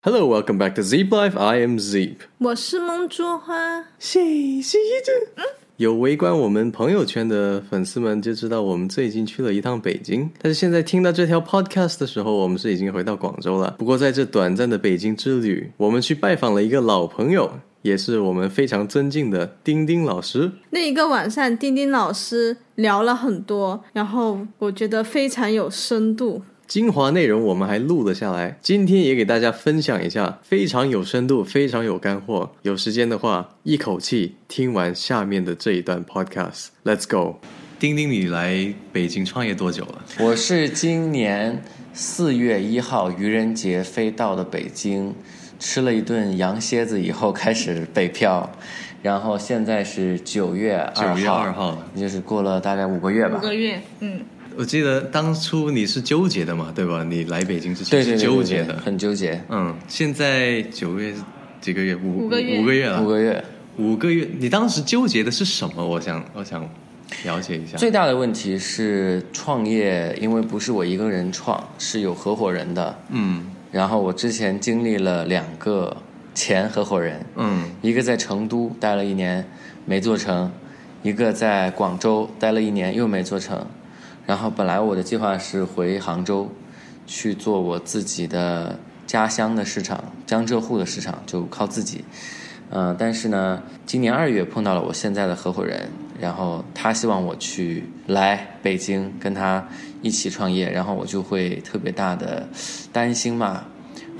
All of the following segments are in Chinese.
Hello, welcome back to Zeep Life. I am Zeep. 我是梦竹花，谢谢这。有围观我们朋友圈的粉丝们就知道，我们最近去了一趟北京。但是现在听到这条 podcast 的时候，我们是已经回到广州了。不过在这短暂的北京之旅，我们去拜访了一个老朋友，也是我们非常尊敬的丁丁老师。那一个晚上，丁丁老师聊了很多，然后我觉得非常有深度。精华内容我们还录了下来，今天也给大家分享一下，非常有深度，非常有干货。有时间的话，一口气听完下面的这一段 podcast。Let's go。丁丁，你来北京创业多久了？我是今年四月一号愚人节飞到的北京，吃了一顿羊蝎子以后开始北漂，然后现在是九月二号，9月2号也就是过了大概五个月吧五。个月，嗯，我记得当初你是纠结的嘛，对吧？你来北京之前是纠对对结的。很纠结。嗯，现在九月几个月？五五个月五个月了。五个月，五个月，你当时纠结的是什么？我想，我想了解一下。最大的问题是创业，因为不是我一个人创，是有合伙人的。嗯然后我之前经历了两个前合伙人，嗯一个在成都待了一年没做成，一个在广州待了一年又没做成。然后本来我的计划是回杭州去做我自己的家乡的市场，江浙沪的市场就靠自己。嗯、但是呢，今年二月碰到了我现在的合伙人，然后他希望我去来北京跟他一起创业，然后我就会特别大的担心嘛，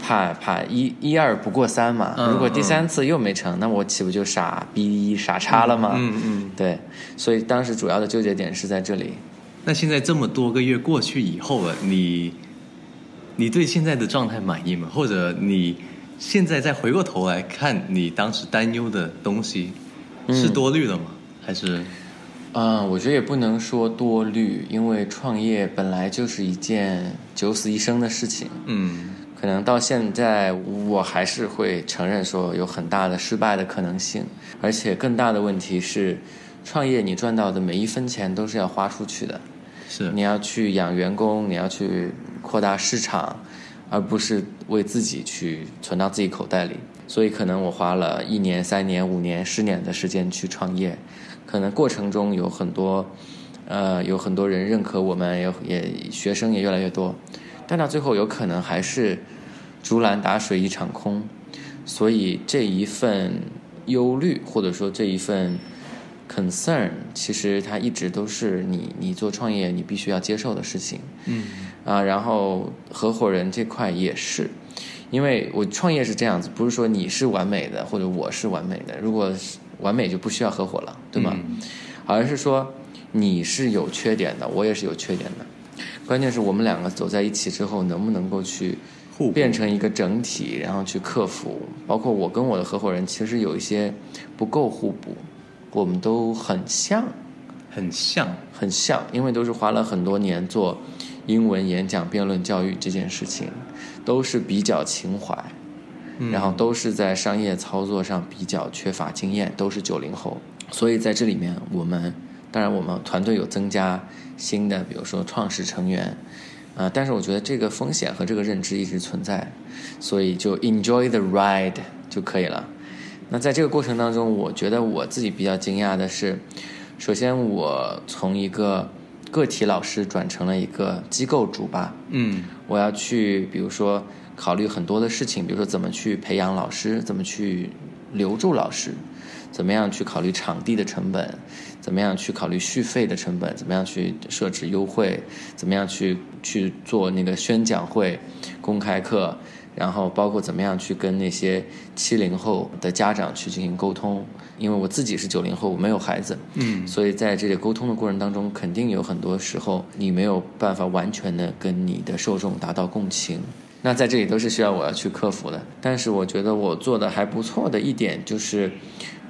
怕怕一一二不过三嘛，如果第三次又没成，那我岂不就傻逼傻叉了吗？嗯嗯。对，所以当时主要的纠结点是在这里。那现在这么多个月过去以后了，你你对现在的状态满意吗？或者你现在再回过头来看你当时担忧的东西，是多虑了吗？还是嗯，我觉得也不能说多虑，因为创业本来就是一件九死一生的事情。嗯可能到现在，我还是会承认说有很大的失败的可能性，而且更大的问题是，创业你赚到的每一分钱都是要花出去的，是你要去养员工，你要去扩大市场，而不是为自己去存到自己口袋里。所以可能我花了一年、三年、五年、十年的时间去创业，可能过程中有很多，呃，有很多人认可我们，也也学生也越来越多，但到最后有可能还是竹篮打水一场空。所以这一份忧虑，或者说这一份 concern，其实它一直都是你你做创业你必须要接受的事情。嗯啊，然后合伙人这块也是，因为我创业是这样子，不是说你是完美的或者我是完美的，如果是完美就不需要合伙了，对吗？嗯而是说你是有缺点的，我也是有缺点的，关键是我们两个走在一起之后，能不能够去互补变成一个整体，然后去克服。包括我跟我的合伙人其实有一些不够互补，我们都很像，很像。很像，因为都是花了很多年做英文演讲、辩论教育这件事情，都是比较情怀，嗯然后都是在商业操作上比较缺乏经验，都是九零后，所以在这里面，我们当然我们团队有增加新的，比如说创始成员，啊、但是我觉得这个风险和这个认知一直存在，所以就 enjoy the ride 就可以了。那在这个过程当中，我觉得我自己比较惊讶的是，首先我从一个个体老师转成了一个机构主吧，嗯。我要去，比如说考虑很多的事情，比如说怎么去培养老师，怎么去留住老师，怎么样去考虑场地的成本，怎么样去考虑续费的成本，怎么样去设置优惠，怎么样去去做那个宣讲会、公开课，然后包括怎么样去跟那些七零后的家长去进行沟通。因为我自己是九零后，我没有孩子，嗯所以在这个沟通的过程当中，肯定有很多时候你没有办法完全的跟你的受众达到共情。那在这里都是需要我要去克服的。但是我觉得我做的还不错的一点就是，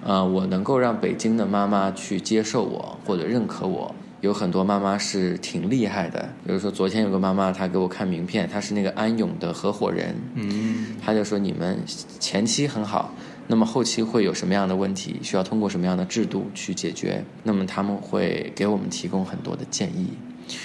呃，我能够让北京的妈妈去接受我或者认可我。有很多妈妈是挺厉害的，比如说昨天有个妈妈，她给我看名片，她是那个安永的合伙人，嗯。他就说你们前期很好，那么后期会有什么样的问题，需要通过什么样的制度去解决？那么他们会给我们提供很多的建议，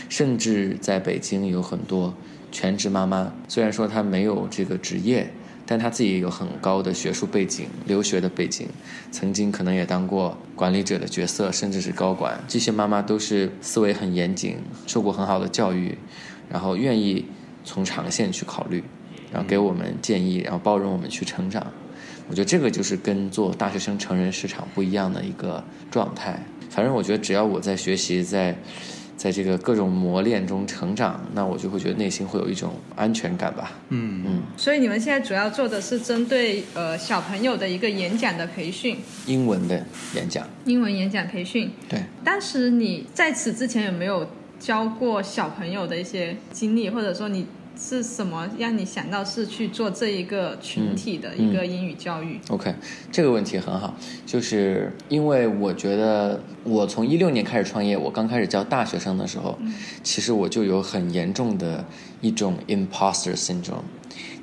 甚至在北京有很多全职妈妈，虽然说她没有这个职业，但他自己有很高的学术背景、留学的背景，曾经可能也当过管理者的角色，甚至是高管。这些妈妈都是思维很严谨，受过很好的教育，然后愿意从长线去考虑，然后给我们建议，然后包容我们去成长。我觉得这个就是跟做大学生成人市场不一样的一个状态。反正我觉得只要我在学习，在在这个各种磨练中成长，那我就会觉得内心会有一种安全感吧。嗯。嗯，所以你们现在主要做的是针对呃小朋友的一个演讲的培训，英文的演讲，英文演讲培训。对，当时你在此之前有没有教过小朋友的一些经历，或者说你是什么让你想到是去做这一个群体的一个英语教育？OK，这个问题很好，就是因为我觉得我从一六年开始创业，我刚开始教大学生的时候，其实我就有很严重的一种 imposter syndrome，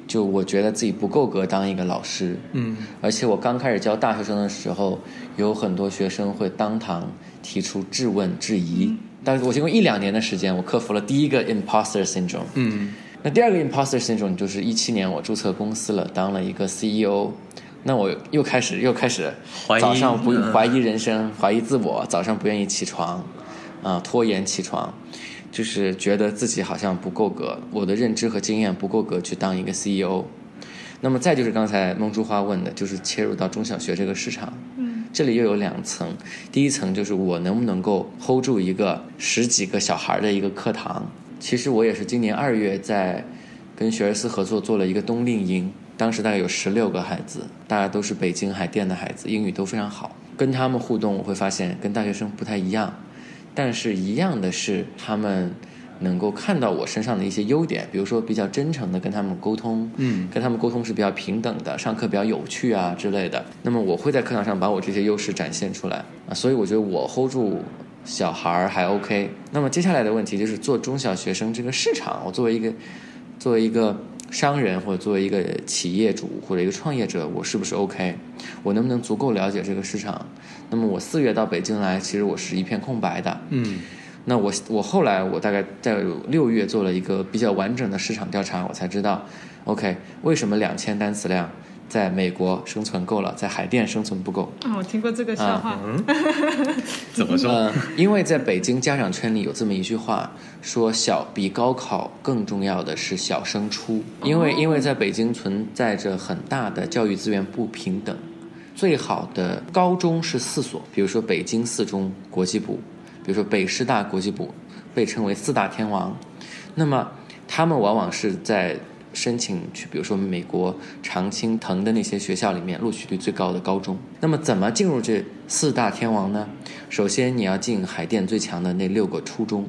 就我觉得自己不够格当一个老师，嗯而且我刚开始教大学生的时候，有很多学生会当堂提出质问、质疑。但是我经过一两年的时间，我克服了第一个 imposter syndrome。嗯那第二个 imposter syndrome 就是一七年我注册公司了，当了一个 CEO。那我又开始又开始怀疑早上不嗯怀疑人生，怀疑自我，早上不愿意起床，啊、拖延起床，就是觉得自己好像不够格，我的认知和经验不够格去当一个 CEO。那么再就是刚才梦珠花问的，就是切入到中小学这个市场。嗯，这里又有两层，第一层就是我能不能够 hold 住一个十几个小孩的一个课堂。其实我也是今年二月在跟学而思合作做了一个冬令营，当时大概有十六个孩子，大家都是北京海淀的孩子，英语都非常好。跟他们互动，我会发现跟大学生不太一样，但是一样的是他们能够看到我身上的一些优点，比如说比较真诚的跟他们沟通，嗯跟他们沟通是比较平等的，上课比较有趣啊之类的。那么我会在课堂上把我这些优势展现出来啊，所以我觉得我 hold 住小孩儿还 OK。那么接下来的问题就是做中小学生这个市场，我作为一个作为一个商人或者作为一个企业主或者一个创业者，我是不是 OK？我能不能足够了解这个市场？那么我四月到北京来，其实我是一片空白的。嗯那我我后来我大概在六月做了一个比较完整的市场调查，我才知道，OK，为什么两千单词量在美国生存够了，在海淀生存不够？哦，我听过这个笑话。嗯，怎么说？呃，因为在北京家长圈里有这么一句话，说小比高考更重要的是小升初，因为因为在北京存在着很大的教育资源不平等，最好的高中是四所，比如说北京四中国际部，比如说北师大国际部，被称为四大天王，那么他们往往是在申请去，比如说美国常青藤的那些学校里面录取率最高的高中。那么怎么进入这四大天王呢？首先你要进海淀最强的那六个初中，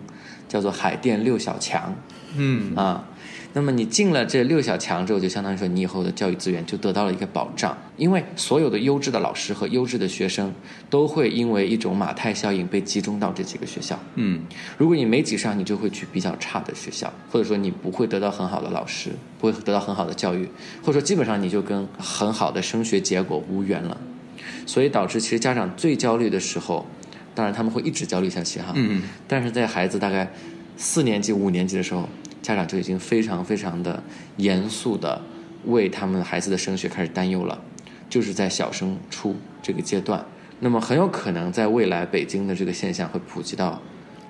叫做海淀六小强嗯啊。那么你进了这六小强之后，就相当于说你以后的教育资源就得到了一个保障，因为所有的优质的老师和优质的学生都会因为一种马太效应被集中到这几个学校。嗯如果你没挤上，你就会去比较差的学校，或者说你不会得到很好的老师，不会得到很好的教育，或者说基本上你就跟很好的升学结果无缘了。所以导致其实家长最焦虑的时候，当然他们会一直焦虑下去哈，嗯但是在孩子大概四年级、五年级的时候，家长就已经非常非常的严肃的为他们孩子的升学开始担忧了，就是在小升初这个阶段。那么很有可能在未来北京的这个现象会普及到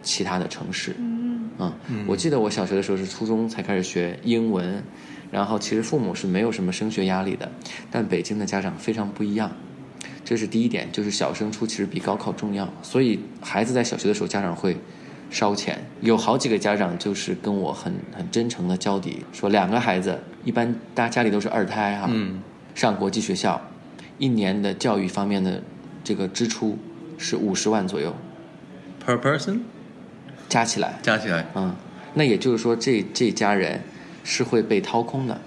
其他的城市。嗯嗯，我记得我小学的时候是初中才开始学英文，然后其实父母是没有什么升学压力的，但北京的家长非常不一样。这是第一点，就是小升初其实比高考重要，所以孩子在小学的时候，家长会烧钱。有好几个家长就是跟我很很真诚的交底，说两个孩子，一般大家家里都是二胎哈、嗯上国际学校，一年的教育方面的这个支出是五十万左右，，per person 加起来，加起来，嗯，那也就是说这这家人是会被掏空的。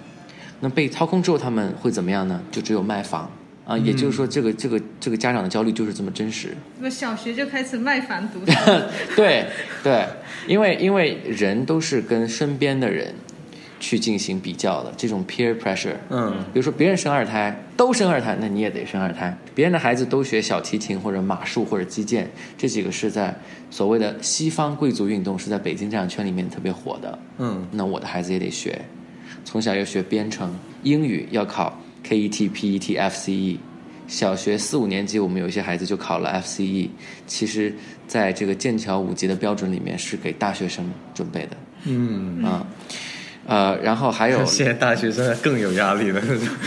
那被掏空之后，他们会怎么样呢？就只有卖房啊，也就是说，这个这个这个家长的焦虑就是这么真实。我小学就开始卖房读书。对对，因为因为人都是跟身边的人去进行比较的，这种 peer pressure。嗯比如说别人生二胎，都生二胎，那你也得生二胎。别人的孩子都学小提琴或者马术或者击剑，这几个是在所谓的西方贵族运动是在北京这样圈里面特别火的。嗯那我的孩子也得学。从小要学编程，英语要考 KET、PET、FCE。小学四五年级，我们有一些孩子就考了 FCE。其实，在这个剑桥五级的标准里面，是给大学生准备的。嗯，啊，呃，然后还有 现在大学生更有压力了。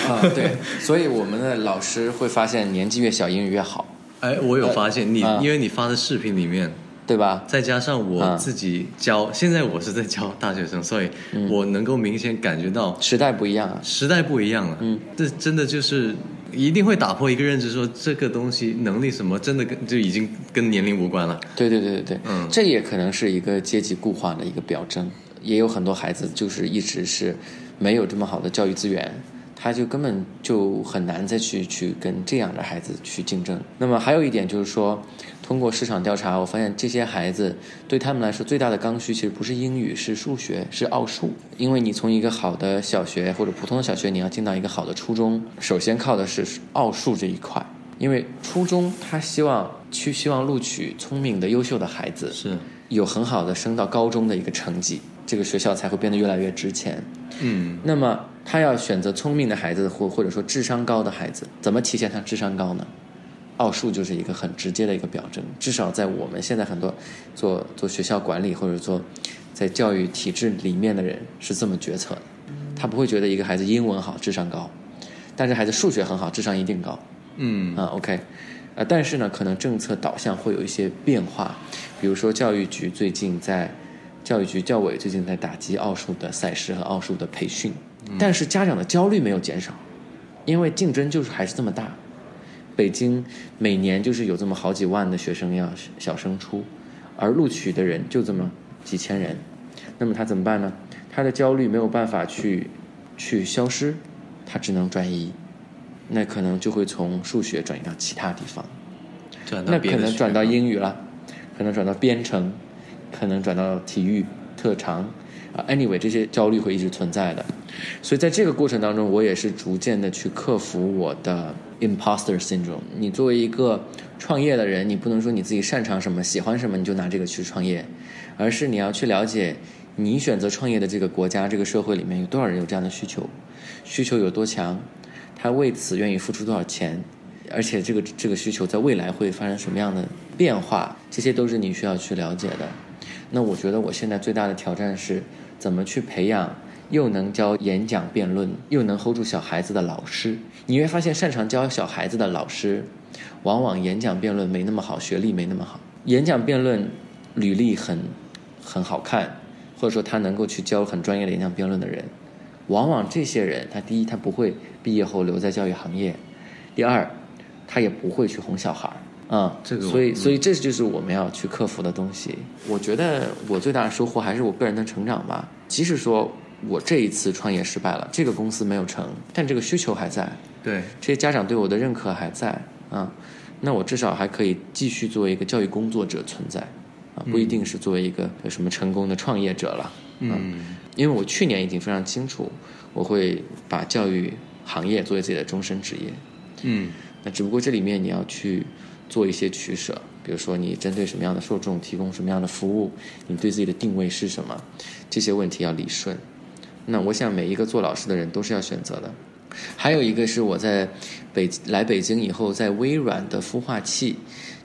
啊，对，所以我们的老师会发现，年纪越小，英语越好，哎，我有发现你，啊因为你发的视频里面，对吧？再加上我嗯自己教，现在我是在教大学生，所以我能够明显感觉到时代不一样啊。时代不一样了。嗯，这真的就是一定会打破一个认知，说这个东西能力什么，真的跟就已经跟年龄无关了。对对对对对，嗯这也可能是一个阶级固化的一个表征。也有很多孩子就是一直是没有这么好的教育资源，他就根本就很难再去去跟这样的孩子去竞争。那么还有一点就是说，通过市场调查，我发现这些孩子对他们来说最大的刚需其实不是英语，是数学，是奥数。因为你从一个好的小学或者普通的小学，你要进到一个好的初中，首先靠的是奥数这一块。因为初中他希望去希望录取聪明的、优秀的孩子，是，有很好的升到高中的一个成绩，这个学校才会变得越来越值钱。嗯，那么他要选择聪明的孩子，或或者说智商高的孩子，怎么体现他智商高呢？奥数就是一个很直接的一个表征，至少在我们现在很多做做学校管理或者做在教育体制里面的人是这么决策的，他不会觉得一个孩子英文好智商高，但是孩子数学很好智商一定高。嗯，啊，OK，呃，但是呢，可能政策导向会有一些变化，比如说教育局最近在，教育局教委最近在打击奥数的赛事和奥数的培训，但是家长的焦虑没有减少，因为竞争就是还是这么大，北京每年就是有这么好几万的学生要小升初，而录取的人就这么几千人，那么他怎么办呢？他的焦虑没有办法去去消失，他只能转移。那可能就会从数学转移到其他地方，转到那可能转到英语了，可能转到编程，可能转到体育特长啊。Anyway，这些焦虑会一直存在的，所以在这个过程当中，我也是逐渐的去克服我的 imposter syndrome。你作为一个创业的人，你不能说你自己擅长什么、喜欢什么你就拿这个去创业，而是你要去了解你选择创业的这个国家、这个社会里面有多少人有这样的需求，需求有多强。他为此愿意付出多少钱，而且这个这个需求在未来会发生什么样的变化，这些都是你需要去了解的。那我觉得我现在最大的挑战是怎么去培养又能教演讲辩论，又能 hold 住小孩子的老师。你会发现，擅长教小孩子的老师，往往演讲辩论没那么好，学历没那么好。演讲辩论履历很很好看，或者说他能够去教很专业的演讲辩论的人。往往这些人，他第一，他不会毕业后留在教育行业；第二，他也不会去哄小孩儿啊。这个所以，嗯所以这就是我们要去克服的东西。我觉得我最大的收获还是我个人的成长吧。即使说我这一次创业失败了，这个公司没有成，但这个需求还在，对，这些家长对我的认可还在啊。那我至少还可以继续作为一个教育工作者存在啊，不一定是作为一个有什么成功的创业者了。嗯，因为我去年已经非常清楚，我会把教育行业作为自己的终身职业。嗯，那只不过这里面你要去做一些取舍，比如说你针对什么样的受众提供什么样的服务，你对自己的定位是什么，这些问题要理顺。那我想每一个做老师的人都是要选择的。还有一个是我在北来北京以后，在微软的孵化器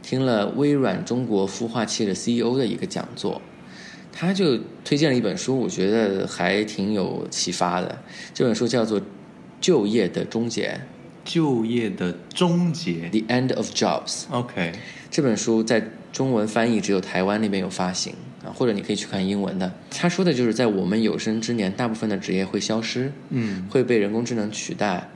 听了微软中国孵化器的 CEO 的一个讲座，他就推荐了一本书，我觉得还挺有启发的。这本书叫做《就业的终结就业的终结》（The End of Jobs）。，OK，这本书在中文翻译只有台湾那边有发行啊，或者你可以去看英文的。他说的就是在我们有生之年，大部分的职业会消失，嗯，会被人工智能取代，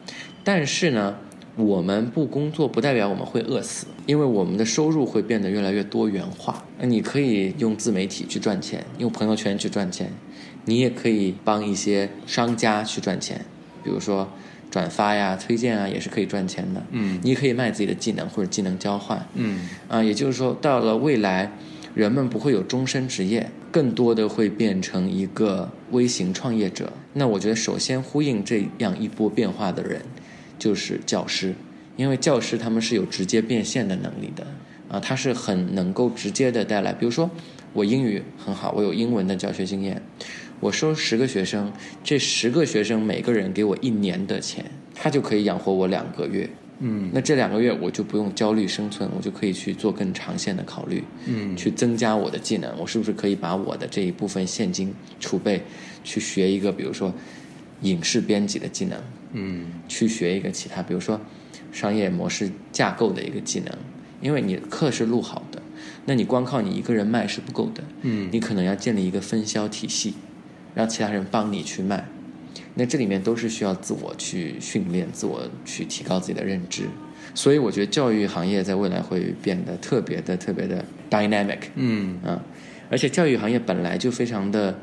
但是呢，我们不工作不代表我们会饿死，因为我们的收入会变得越来越多元化。那你可以用自媒体去赚钱，用朋友圈去赚钱，你也可以帮一些商家去赚钱，比如说转发呀、推荐啊，也是可以赚钱的。嗯你也可以卖自己的技能或者技能交换。嗯啊，也就是说，到了未来，人们不会有终身职业，更多的会变成一个微型创业者。那我觉得，首先呼应这样一波变化的人，就是教师，因为教师他们是有直接变现的能力的啊，他是很能够直接的带来，比如说我英语很好，我有英文的教学经验，我收十个学生，这十个学生每个人给我一年的钱，他就可以养活我两个月。嗯。那这两个月我就不用焦虑生存，我就可以去做更长线的考虑，嗯。去增加我的技能。我是不是可以把我的这一部分现金储备，去学一个比如说影视编辑的技能，嗯。去学一个其他，比如说商业模式架构的一个技能，因为你课是录好的，那你光靠你一个人卖是不够的，嗯。你可能要建立一个分销体系，让其他人帮你去卖。那这里面都是需要自我去训练、自我去提高自己的认知。所以我觉得教育行业在未来会变得特别的、特别的 dynamic。嗯啊，而且教育行业本来就非常的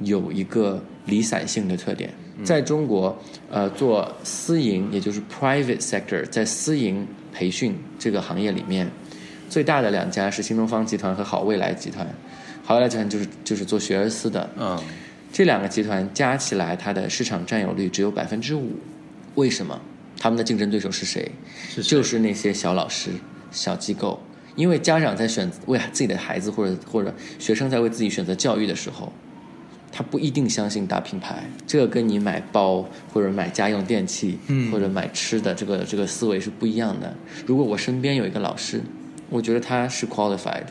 有一个离散性的特点，在中国，呃，做私营也就是 private sector，在私营培训这个行业里面，最大的两家是新东方集团和好未来集团。好未来集团就是就是做学而思的，啊这两个集团加起来，它的市场占有率只有百分之五。为什么？他们的竞争对手是谁？是谁就是那些小老师、小机构。因为家长在选为自己的孩子或者或者学生在为自己选择教育的时候，他不一定相信大品牌。这个跟你买包或者买家用电器，嗯或者买吃的这个这个思维是不一样的。如果我身边有一个老师，我觉得他是 qualified，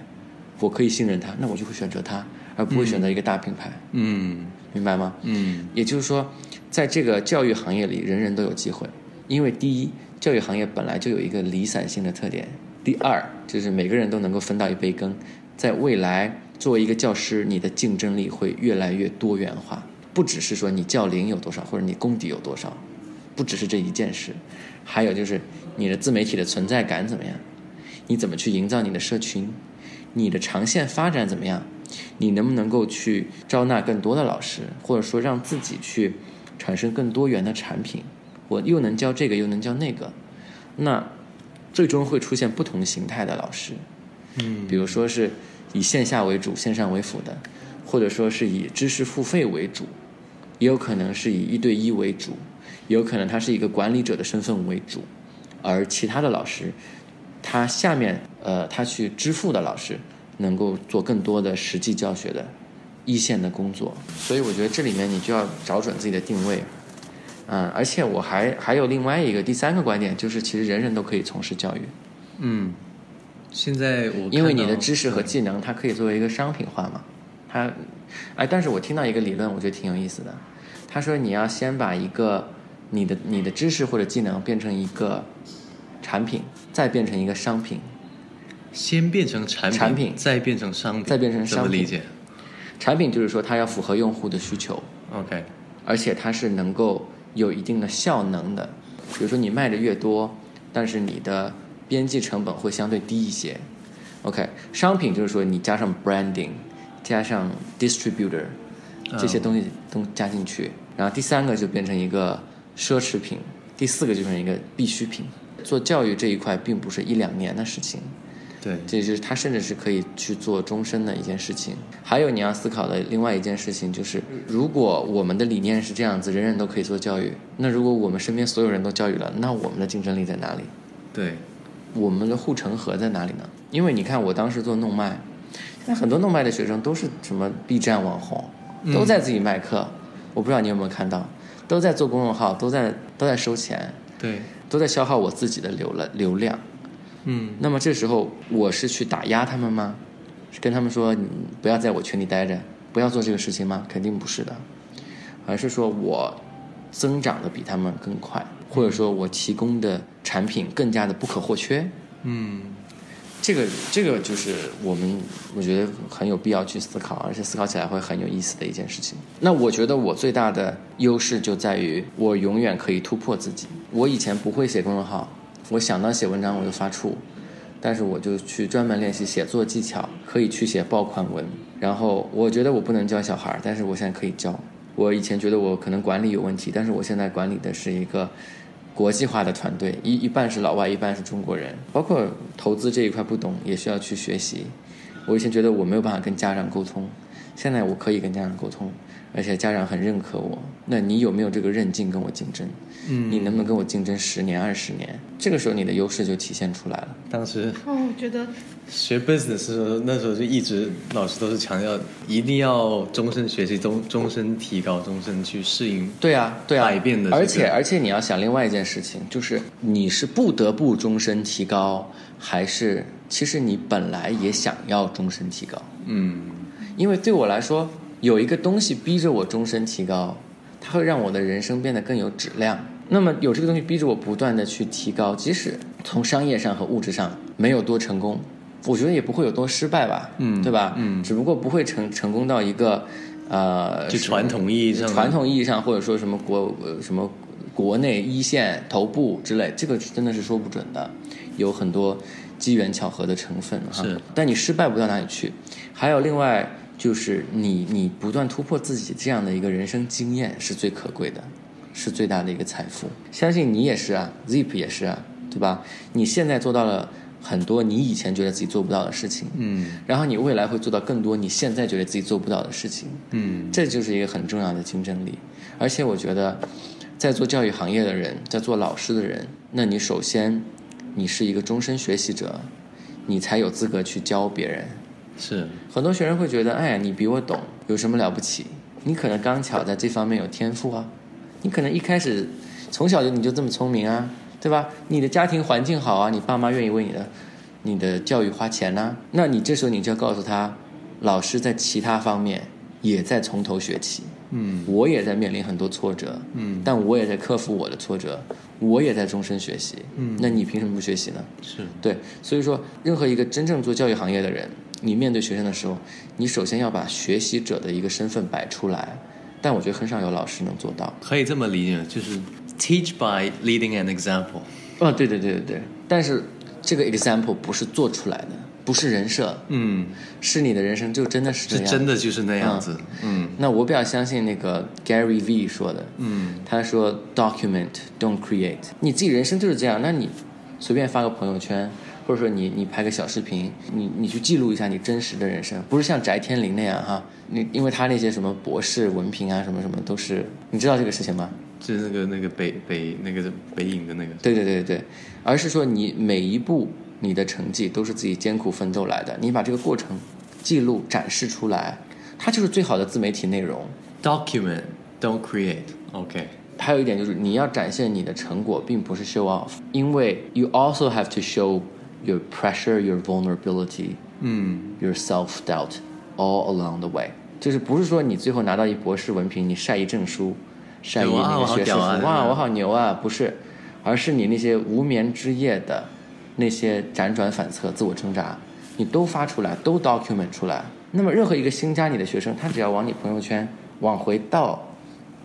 我可以信任他，那我就会选择他，而不会选择一个大品牌。嗯。明白吗？嗯。也就是说，在这个教育行业里，人人都有机会。因为第一，教育行业本来就有一个离散性的特点；第二，就是每个人都能够分到一杯羹。在未来，作为一个教师，你的竞争力会越来越多元化，不只是说你教龄有多少，或者你功底有多少，不只是这一件事，还有就是你的自媒体的存在感怎么样，你怎么去营造你的社群，你的长线发展怎么样，你能不能够去招纳更多的老师，或者说让自己去产生更多元的产品，我又能教这个，又能教那个，那最终会出现不同形态的老师。嗯。比如说是以线下为主、线上为辅的，或者说是以知识付费为主，也有可能是以一对一为主，也有可能他是一个管理者的身份为主，而其他的老师，他下面呃他去支付的老师，能够做更多的实际教学的一线的工作，所以我觉得这里面你就要找准自己的定位。嗯，而且我还还有另外一个第三个观点，就是其实人人都可以从事教育。嗯，现在我因为你的知识和技能，它可以作为一个商品化嘛。它，哎，但是我听到一个理论，我觉得挺有意思的。他说你要先把一个你的你的知识或者技能变成一个产品，再变成一个商品。先变成产品，产品再变成商品，再变成商品怎么理解产品就是说它要符合用户的需求，？OK，而且它是能够有一定的效能的。比如说你卖的越多，但是你的边际成本会相对低一些。OK，商品就是说你加上 branding，加上 distributor 这些东西都加进去，然后第三个就变成一个奢侈品，第四个就变成一个必需品。做教育这一块并不是一两年的事情，对，这就是他甚至是可以去做终身的一件事情。还有你要思考的另外一件事情就是，如果我们的理念是这样子，人人都可以做教育，那如果我们身边所有人都教育了，那我们的竞争力在哪里？对，我们的护城河在哪里呢？因为你看，我当时做弄麦，现在很多弄麦的学生都是什么 B 站网红，都在自己卖课。我不知道你有没有看到，都在做公众号，都在都在收钱，对，都在消耗我自己的流了流量。嗯那么这时候我是去打压他们吗？是跟他们说你不要在我群里待着，不要做这个事情吗？肯定不是的，而是说我增长的比他们更快，或者说我提供的产品更加的不可或缺。嗯这个这个就是我们我觉得很有必要去思考，而且思考起来会很有意思的一件事情。那我觉得我最大的优势就在于我永远可以突破自己。我以前不会写公众号，我想到写文章我就发怵，但是我就去专门练习写作技巧，可以去写爆款文。然后我觉得我不能教小孩儿，但是我现在可以教。我以前觉得我可能管理有问题，但是我现在管理的是一个国际化的团队，一一半是老外，一半是中国人，包括投资这一块不懂，也需要去学习。我以前觉得我没有办法跟家长沟通，现在我可以跟家长沟通，而且家长很认可我，那你有没有这个韧劲跟我竞争？嗯，你能不能跟我竞争十年、二十年？这个时候你的优势就体现出来了。当时哦，我觉得学 business 的时候，那时候就一直老师都是强调，一定要终身学习，终终身提高，终身去适应。对啊，对啊，百变的这个而且而且你要想另外一件事情，就是你是不得不终身提高，还是其实你本来也想要终身提高？嗯，因为对我来说，有一个东西逼着我终身提高，它会让我的人生变得更有质量。那么有这个东西逼着我不断的去提高，即使从商业上和物质上没有多成功，我觉得也不会有多失败吧，嗯对吧？嗯只不过不会成成功到一个呃，就传统意义上传统意义上或者说什么国呃什么国内一线头部之类，这个真的是说不准的，有很多机缘巧合的成分哈。是，但你失败不到哪里去。还有另外就是你你不断突破自己这样的一个人生经验是最可贵的，是最大的一个财富。相信你也是啊，Zip 也是啊，对吧？你现在做到了很多你以前觉得自己做不到的事情，嗯然后你未来会做到更多你现在觉得自己做不到的事情。嗯这就是一个很重要的竞争力。而且我觉得，在做教育行业的人，在做老师的人，那你首先你是一个终身学习者，你才有资格去教别人。是，很多学生会觉得，哎呀，你比我懂，有什么了不起？你可能刚巧在这方面有天赋啊，你可能一开始从小就你就这么聪明啊，对吧？你的家庭环境好啊，你爸妈愿意为你的你的教育花钱呐、那你这时候你就要告诉他，老师在其他方面也在从头学起，嗯。我也在面临很多挫折，嗯。但我也在克服我的挫折，我也在终身学习，嗯。那你凭什么不学习呢？是，对，所以说，任何一个真正做教育行业的人，你面对学生的时候，你首先要把学习者的一个身份摆出来。但我觉得很少有老师能做到。可以这么理解，就是 teach by leading an example。哦，对对对对对。但是这个 example 不是做出来的，不是人设，嗯，是你的人生就真的是这是样。真的就是那样子。嗯那我比较相信那个 Gary V 说的，嗯他说 document don't create，你自己人生就是这样，那你随便发个朋友圈，或者说你你拍个小视频，你你去记录一下你真实的人生，不是像翟天临那样哈，你因为他那些什么博士文凭啊什么什么都是，你知道这个事情吗？就是那个那个北北那个北影的那个。对对对对，而是说你每一步你的成绩都是自己艰苦奋斗来的，你把这个过程记录展示出来，它就是最好的自媒体内容。Document, don't create. OK. 还有一点就是你要展现你的成果，并不是 show off，因为 you also have to show your pressure, your vulnerability, 嗯 your self doubt all along the way。就是不是说你最后拿到一博士文凭，你晒一证书，晒一那个学士服，屌啊哇，我好牛啊，不是，而是你那些无眠之夜的那些辗转反侧、自我挣扎，你都发出来，都 document 出来。那么任何一个新加你的学生，他只要往你朋友圈往回倒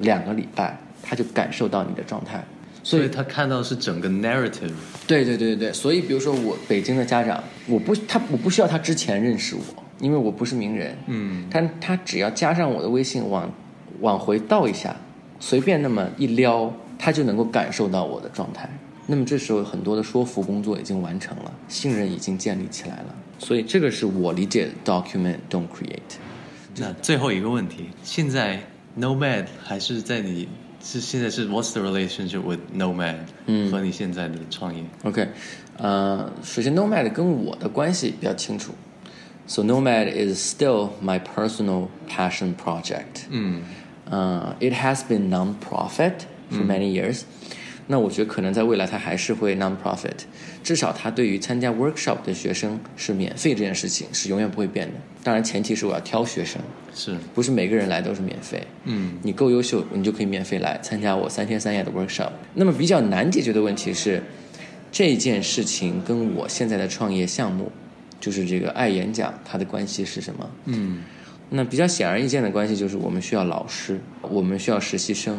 两个礼拜，他就感受到你的状态。所以他看到是整个 narrative。对对对对对，所以比如说我北京的家长，我不他我不需要他之前认识我，因为我不是名人，嗯但他只要加上我的微信往往回倒一下，随便那么一撩，他就能够感受到我的状态。那么这时候很多的说服工作已经完成了，信任已经建立起来了，所以这个是我理解的 document don't create。那最后一个问题，现在 Nomad 还是在你是现在是 What's the relationship with Nomad？嗯和你现在的创业。 OK，呃，首先 Nomad 跟我的关系比较清楚，So Nomad is still my personal passion project。嗯呃、i t has been non-profit for many years、那我觉得可能在未来它还是会 non-profit， 至少他对于参加 workshop 的学生是免费这件事情是永远不会变的。当然前提是我要挑学生，是不是每个人来都是免费。嗯你够优秀，你就可以免费来参加我三天三夜的 workshop。那么比较难解决的问题是，这件事情跟我现在的创业项目，就是这个爱演讲，它的关系是什么？嗯那比较显而易见的关系就是我们需要老师，我们需要实习生，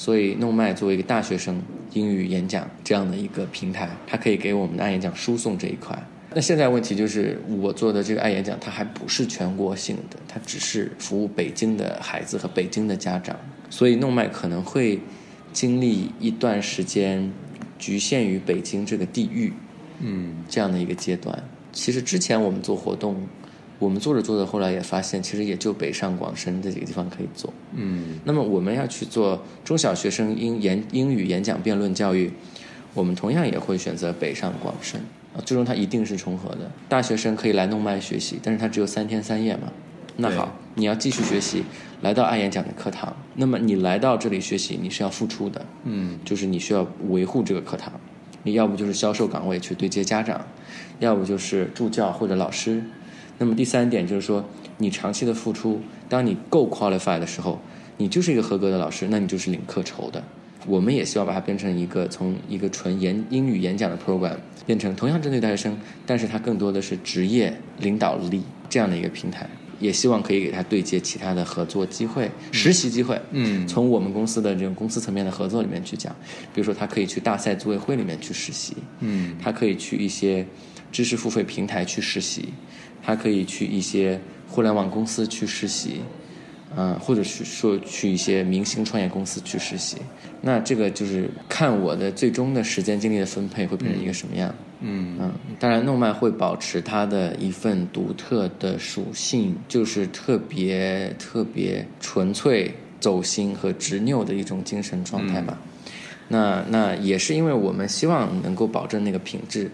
所以弄麦作为一个大学生英语演讲这样的一个平台，它可以给我们的爱演讲输送这一块。那现在问题就是，我做的这个爱演讲，它还不是全国性的，它只是服务北京的孩子和北京的家长，所以弄麦可能会经历一段时间局限于北京这个地域，嗯这样的一个阶段。其实之前我们做活动，我们做着做着，后来也发现，其实也就北上广深这几个地方可以做。嗯那么我们要去做中小学生英言英语演讲辩论教育，我们同样也会选择北上广深啊，最终它一定是重合的。大学生可以来弄麦学习，但是它只有三天三夜嘛。那好，你要继续学习，来到爱演讲的课堂，那么你来到这里学习，你是要付出的，嗯就是你需要维护这个课堂，你要不就是销售岗位去对接家长，要不就是助教或者老师。那么第三点就是说，你长期的付出，当你够 qualify 的时候，你就是一个合格的老师，那你就是领课酬的。我们也希望把它变成一个从一个纯言英语演讲的 program 变成同样针对大学生，但是它更多的是职业领导力这样的一个平台。也希望可以给他对接其他的合作机会、实习机会。嗯从我们公司的这种公司层面的合作里面去讲，比如说他可以去大赛组委会里面去实习，嗯他可以去一些知识付费平台去实习，他可以去一些互联网公司去实习，嗯、或者是说去一些明星创业公司去实习。那这个就是看我的最终的时间精力的分配会变成一个什么样。嗯嗯，当然，诺曼会保持它的一份独特的属性，就是特别特别纯粹、走心和执拗的一种精神状态吧。那那也是因为我们希望能够保证那个品质，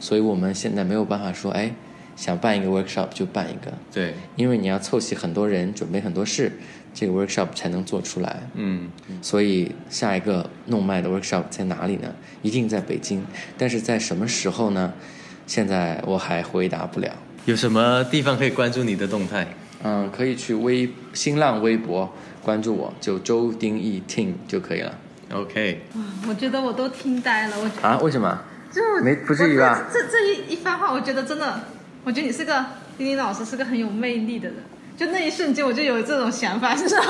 所以我们现在没有办法说，哎，想办一个 workshop 就办一个，对，因为你要凑齐很多人，准备很多事，这个 workshop 才能做出来。嗯所以下一个弄麦的 workshop 在哪里呢？一定在北京，但是在什么时候呢？现在我还回答不了。有什么地方可以关注你的动态？嗯，可以去微新浪微博关注我，就周丁义 Ting 就可以了。OK，我觉得我都听呆了，我啊？为什么？就没不至于吧这这这一一番话，我觉得真的，我觉得你是个丁丁老师，是个很有魅力的人。就那一瞬间，我就有这种想法，就是我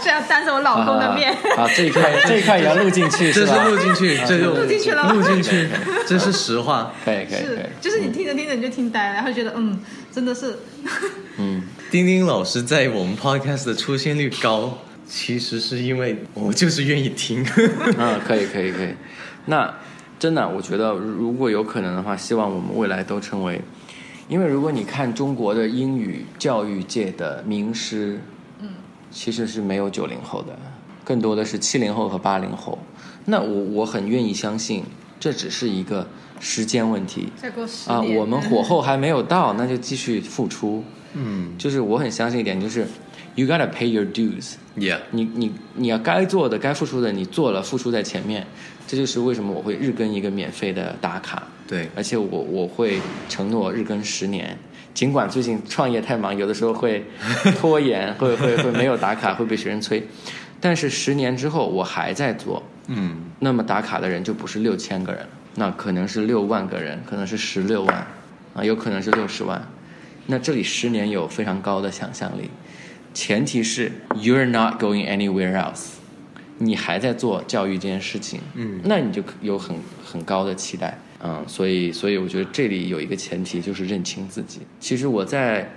想 要当着我老公的面。啊，这一块 这一块也要录进去这是吧？录进去，这就录进去了吗录进去，这是实话。可以可以可是以，，就是你听着听着你就听呆了，然后觉得嗯，真的是，嗯，丁丁老师在我们 podcast 的出现率高，其实是因为我就是愿意听。嗯，可以可以可以。那真的，我觉得如果有可能的话，希望我们未来都成为，因为如果你看中国的英语教育界的名师，嗯，其实是没有九零后的，更多的是七零后和八零后。那我我很愿意相信，这只是一个时间问题再过十啊。我们火候还没有到，那就继续付出。嗯就是我很相信一点，就是 you gotta pay your dues。，Yeah，你你你要该做的、该付出的，你做了，付出在前面。这就是为什么我会日更一个免费的打卡，对，而且我我会承诺日更十年。尽管最近创业太忙，有的时候会 拖延，会会会没有打卡，会被学生催。但是十年之后我还在做，嗯那么打卡的人就不是六千个人，那可能是六万个人，可能是十六万，啊，有可能是六十万。那这里十年有非常高的想象力，前提是 you're not going anywhere else，你还在做教育这件事情，嗯那你就有很很高的期待，嗯，所以所以我觉得这里有一个前提就是认清自己。其实我在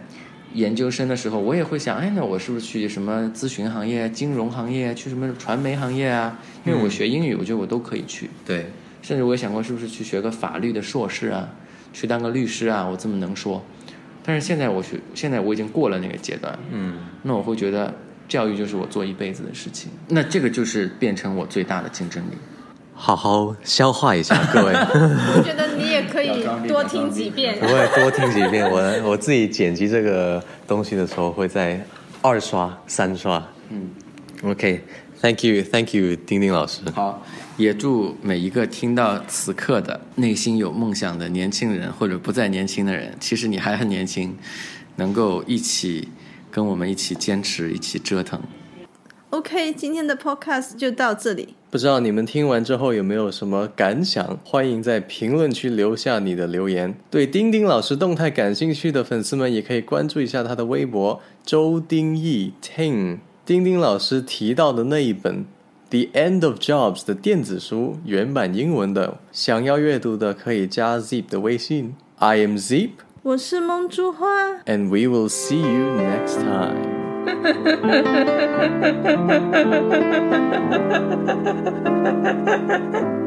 研究生的时候，我也会想，哎，那我是不是去什么咨询行业、金融行业，去什么传媒行业啊？因为我学英语，我觉得我都可以去。对，甚至我也想过，是不是去学个法律的硕士啊，去当个律师啊？我这么能说。但是现在我学，现在我已经过了那个阶段，嗯那我会觉得教育就是我做一辈子的事情，那这个就是变成我最大的竞争力。好好消化一下，各位，我觉得你也可以多听几遍 我。会多听几遍。我我自己剪辑这个东西的时候，会在二刷、三刷。嗯，OK，Thank you，Thank you，丁丁老师。好，也祝每一个听到此刻的内心有梦想的年轻人，或者不再年轻的人，其实你还很年轻，能够一起跟我们一起坚持，一起折腾。OK，今天的 Podcast 就到这里。不知道你们听完之后有没有什么感想？欢迎在评论区留下你的留言。对丁丁老师动态感兴趣的粉丝们，也可以关注一下他的微博周丁义 Ting。丁丁老师提到的那一本《The End of Jobs》的电子书，原版英文的，想要阅读的可以加 Zip 的微信。I am Zip, 我是梦珠花。 and we will see you next time.